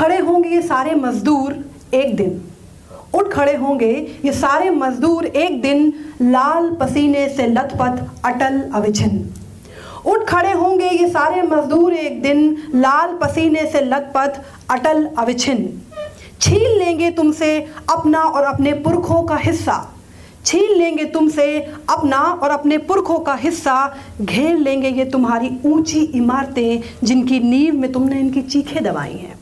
खड़े होंगे ये सारे मजदूर एक दिन। उठ खड़े होंगे ये सारे मजदूर एक दिन लाल पसीने से लथपथ, अटल, अविछिन्न। उठ खड़े होंगे ये सारे मजदूर एक दिन लाल पसीने से लथपथ, अटल, अविछिन्न। छीन लेंगे तुमसे अपना और अपने पुरखों का हिस्सा। छीन लेंगे तुमसे अपना और अपने पुरखों का हिस्सा। घेर लेंगे ये तुम्हारी ऊँची इमारतें जिनकी नींव में तुमने इनकी चीखें दबाई हैं।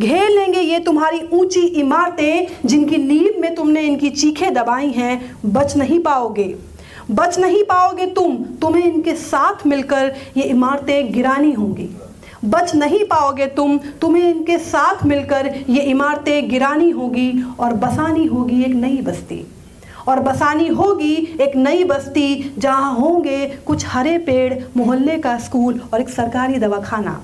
घेर लेंगे, ये तुम्हारी ऊँची इमारतें जिनकी नींव में तुमने इनकी चीखें दबाई हैं, बच नहीं पाओगे। बच नहीं पाओगे तुम, तुम्हें इनके साथ मिलकर ये इमारतें गिरानी होंगी। बच नहीं पाओगे तुम, तुम्हें इनके साथ मिलकर ये इमारतें गिरानी होगी और बसानी होगी एक नई बस्ती। और बसानी होगी एक नई बस्ती जहाँ होंगे कुछ हरे पेड़, मोहल्ले का स्कूल और एक सरकारी दवाखाना।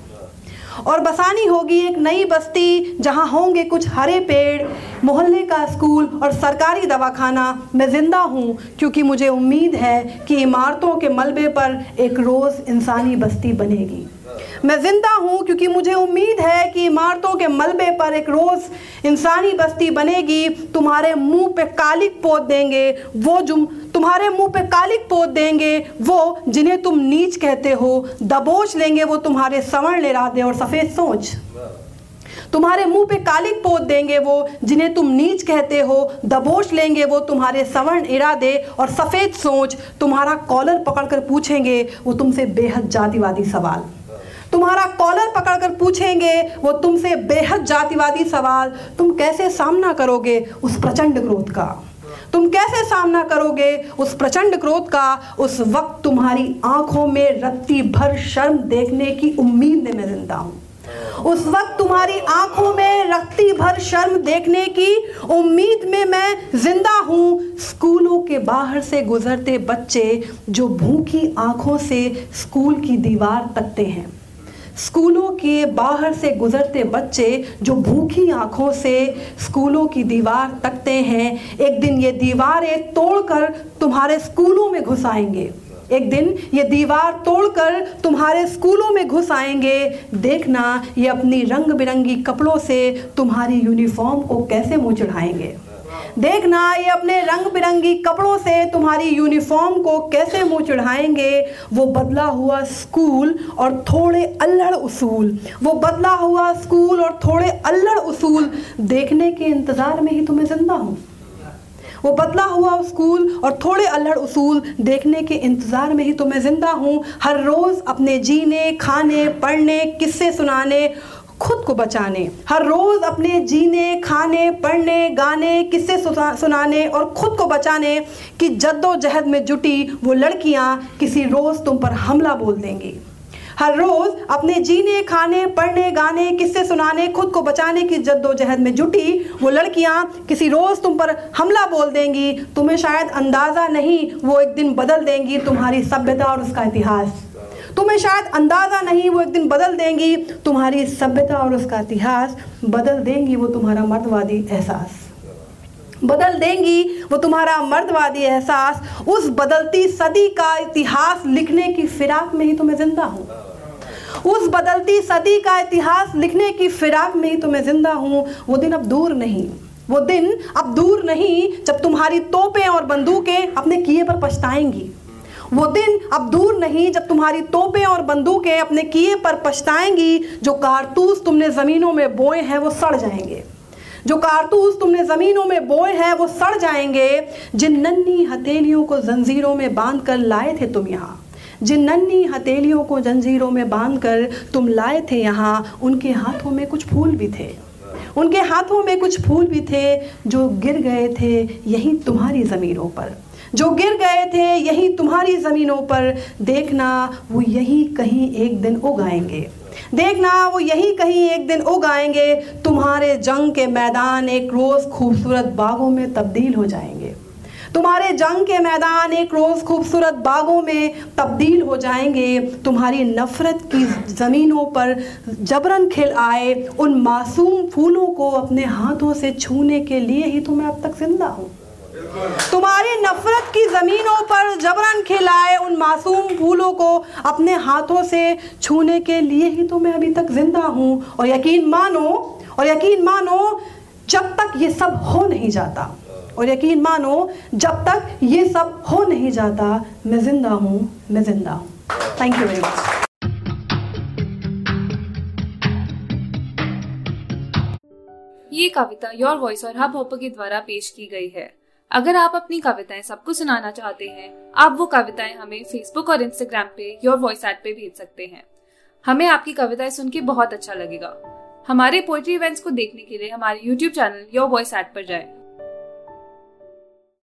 और बसानी होगी एक नई बस्ती जहाँ होंगे कुछ हरे पेड़, मोहल्ले का स्कूल और सरकारी दवाखाना। मैं ज़िंदा हूँ क्योंकि मुझे उम्मीद है कि इमारतों के मलबे पर एक रोज़ इंसानी बस्ती बनेगी। मैं ज़िंदा हूँ क्योंकि मुझे उम्मीद है कि इमारतों के मलबे पर एक रोज़ इंसानी बस्ती बनेगी। तुम्हारे मुँह पे कालिक पोत देंगे। वो जुम, तुम्हारे मुँह पे कालिक पोत देंगे। वो जिन्हें तुम नीच कहते हो, दबोच लेंगे। वो तुम्हारे सवर्ण इरादे और सफ़ेद सोच। तुम्हारे मुँह पे कालिक पोत देंगे। वो जिन्हें तुम नीच कहते हो, दबोच लेंगे। वो तुम्हारे सवर्ण इरादे और सफ़ेद सोच। तुम्हारा कॉलर पकड़कर पूछेंगे, वो तुमसे बेहद जातिवादी सवाल। तुम्हारा कॉलर पकड़कर पूछेंगे, वो तुमसे बेहद जातिवादी सवाल तुम कैसे सामना करोगे उस प्रचंड क्रोध का? तुम कैसे सामना करोगे उस प्रचंड क्रोध का? उस वक्त तुम्हारी आँखों में रत्ती भर शर्म देखने की उम्मीद में मैं ज़िंदा हूँ। उस वक्त तुम्हारी आँखों में रक्ति भर शर्म देखने की उम्मीद में मैं ज़िंदा हूँ। स्कूलों के बाहर से गुजरते बच्चे जो भूखी आँखों से स्कूल की दीवार तकते हैं। स्कूलों के बाहर से गुजरते बच्चे जो भूखी आँखों से स्कूलों की दीवार तकते हैं, एक दिन ये दीवारें तोड़कर तुम्हारे स्कूलों में घुस आएँगे। एक दिन ये दीवार तोड़कर तुम्हारे स्कूलों में घुस आएँगे। देखना ये अपनी रंग बिरंगी कपड़ों से तुम्हारी यूनिफॉर्म को कैसे मुँह चढ़ाएँगे। देखना ये अपने रंग बिरंगी कपड़ों से तुम्हारी यूनिफॉर्म को कैसे मुँह चढ़ाएँगे? वो बदला हुआ स्कूल और थोड़े अल्लड़ उसूल। वो बदला हुआ स्कूल और थोड़े अल्लड़ उसूल। देखने के इंतज़ार में ही तुम्हें ज़िंदा हूँ। वो बदला हुआ स्कूल और थोड़े अल्हड़ उसूल। देखने के इंतज़ार में ही तो मैं ज़िंदा हूँ। हर रोज़ अपने जीने, खाने, पढ़ने, किस्से सुनाने खुद को बचाने। हर रोज़ अपने जीने, खाने, पढ़ने, गाने, किस्से सुनाने और ख़ुद को बचाने की जद्दोजहद में जुटी वो लड़कियाँ किसी रोज़ तुम पर हमला बोल देंगी। हर रोज़ अपने जीने, खाने, पढ़ने, गाने, किस्से सुनाने, खुद को बचाने की जद्दोजहद में जुटी वो लड़कियाँ किसी रोज़ तुम पर हमला बोल देंगी। तुम्हें शायद अंदाज़ा नहीं वो एक दिन बदल देंगी तुम्हारी सभ्यता और उसका इतिहास। तुम्हें शायद अंदाज़ा नहीं, वो एक दिन बदल देंगी। तुम्हारी सभ्यता और उसका इतिहास बदल देंगी, वो तुम्हारा मर्दवादी एहसास। बदल देंगी, वो तुम्हारा मर्दवादी एहसास। उस बदलती सदी का इतिहास लिखने की फिराक में ही तुम्हें ज़िंदा हूँ। उस बदलती सदी का इतिहास लिखने की फिराक में ही तुम्हें ज़िंदा हूँ। वो दिन अब दूर नहीं, वो दिन अब दूर नहीं जब तुम्हारी तोपें और बंदूकें अपने किए पर पछताएँगी। वो दिन अब दूर नहीं जब तुम्हारी तोपें और बंदूकें अपने किए पर पछताएँगी, जो कारतूस तुमने ज़मीनों में बोए हैं, वो सड़ जाएँगे। जो कारतूस तुमने ज़मीनों में बोए हैं, वो सड़ जाएँगे। जिन नन्ही हथेलियों को जंजीरों में बाँध कर लाए थे तुम यहाँ, जिन नन्ही हथेलियों को जंजीरों में बाँध कर तुम लाए थे यहाँ, उनके हाथों में कुछ फूल भी थे। उनके हाथों में कुछ फूल भी थे जो गिर गए थे यही तुम्हारी ज़मीनों पर। जो गिर गए थे यही तुम्हारी ज़मीनों पर। देखना, वो यही कहीं एक दिन उगाएँगे। देखना, वो यही कहीं एक दिन उगाएँगे। तुम्हारे जंग के मैदान एक रोज़ खूबसूरत बागों में तब्दील हो जाएँगे। तुम्हारे जंग के मैदान एक रोज़ खूबसूरत बागों में तब्दील हो जाएँगे। तुम्हारी नफ़रत की ज़मीनों पर जबरन खिल आए। उन मासूम फूलों को अपने हाथों से छूने के लिए ही तो मैं अब तक ज़िंदा हूँ। तुम्हारी नफरत की ज़मीनों पर जबरन खिलाए उन मासूम फूलों को अपने हाथों से छूने के लिए ही तो मैं अभी तक ज़िंदा हूँ। और यकीन मानो, और यकीन मानो, जब तक ये सब हो नहीं जाता। और यकीन मानो, जब तक ये सब हो नहीं जाता, मैं ज़िंदा हूँ, मैं ज़िंदा हूँ। थैंक यू वेरी मच ये कविता योर वॉइस और हब हॉपर के द्वारा पेश की गई है। अगर आप अपनी कविताएँ सबको सुनाना चाहते हैं, आप वो कविताएँ हमें फेसबुक और इंस्टाग्राम पे योर वॉइस एट पे भेज सकते हैं। हमें आपकी कविताएँ सुन के बहुत अच्छा लगेगा। हमारे पोइट्री इवेंट्स को देखने के लिए हमारे YouTube channel your voice at पर जाएँ।